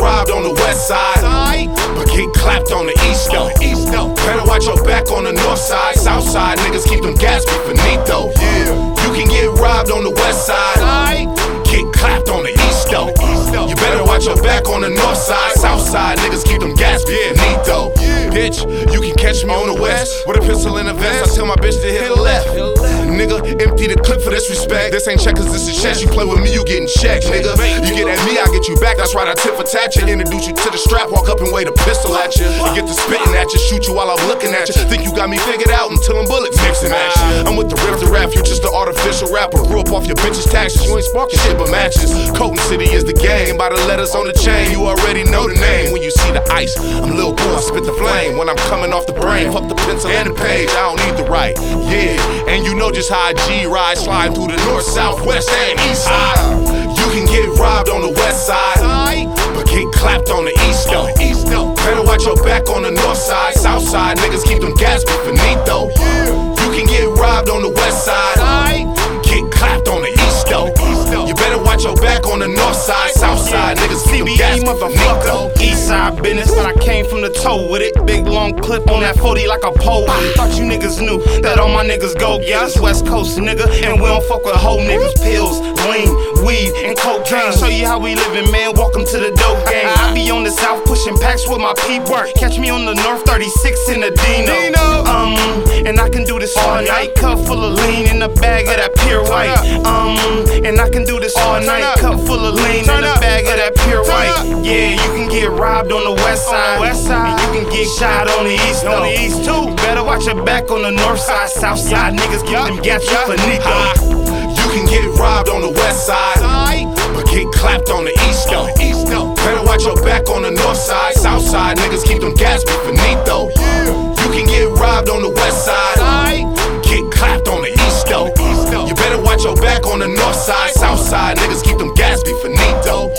robbed on the west side, but get clapped on the east though. East though. Better watch your back on the north side. South side niggas keep them gas be finito. Yeah. You can get robbed on the west side, get clapped on the east though. East though. You better watch your back on the north side. South side niggas keep them gas be finito. Bitch, you can catch me on the west with a pistol in a vest. I tell my bitch to hit the left. Nigga, empty the clip for disrespect. This ain't checkers, this is chess. You play with me, you getting checked, nigga. You get at me, I get you back. That's right, I tip for tat you. Introduce you to the strap, walk up and wave a pistol at you. You get to spitting at you, shoot you while I'm looking at you. Think you got me figured out until I'm bullets mixing at you. I'm with the rip the rap, you just an artificial rapper. Grew up off your bitch's taxes, you ain't sparking shit but matches. Colton City is the game. By the letters on the chain, you already know the name. When you see the ice, I'm Lil Boo, I spit the flame. When I'm coming off the brain, fuck the pencil and the page, I don't right. Yeah, and you know just how I G ride, slide through the north, south, west, and east side. You can get robbed on the west side, but get clapped on the east though. East though. Better watch your back on the north side, south side, niggas keep them gas be finito. You can get robbed on the west side, get clapped on the east though. You better watch your back on the north side, south side, niggas keep them gas CBE be finito. motherfucker. East side business, but I came from the toe with it. Big long clip on that 40 like a pole. Thought you niggas knew that all my niggas go get us West Coast nigga, and we don't fuck with whole niggas. Pills, lean, weed, and cocaine. Show you how we living, man. Welcome to the dope game. I be on the south pushing packs with my peep work. Catch me on the north 36 in the Dino. Um, and I can do this all night. Cup full of lean in the bag of that pure white. Um, and I can do this all night. up. Cup full of lean in the bag of that pure white. Yeah, you can get robbed on the west side. west side. And you can get shot on the east On the east, too. You better watch your back on the north side, south side. Niggas Yup. them Yup. for Nico. You can get robbed on the west side, but get clapped on the east though watch your back on the north side. South side, niggas keep them gas with Benito. You can get robbed on the west side. Get clapped on the east though. You better watch your back on the north side. South side, niggas keep them gas with Benito.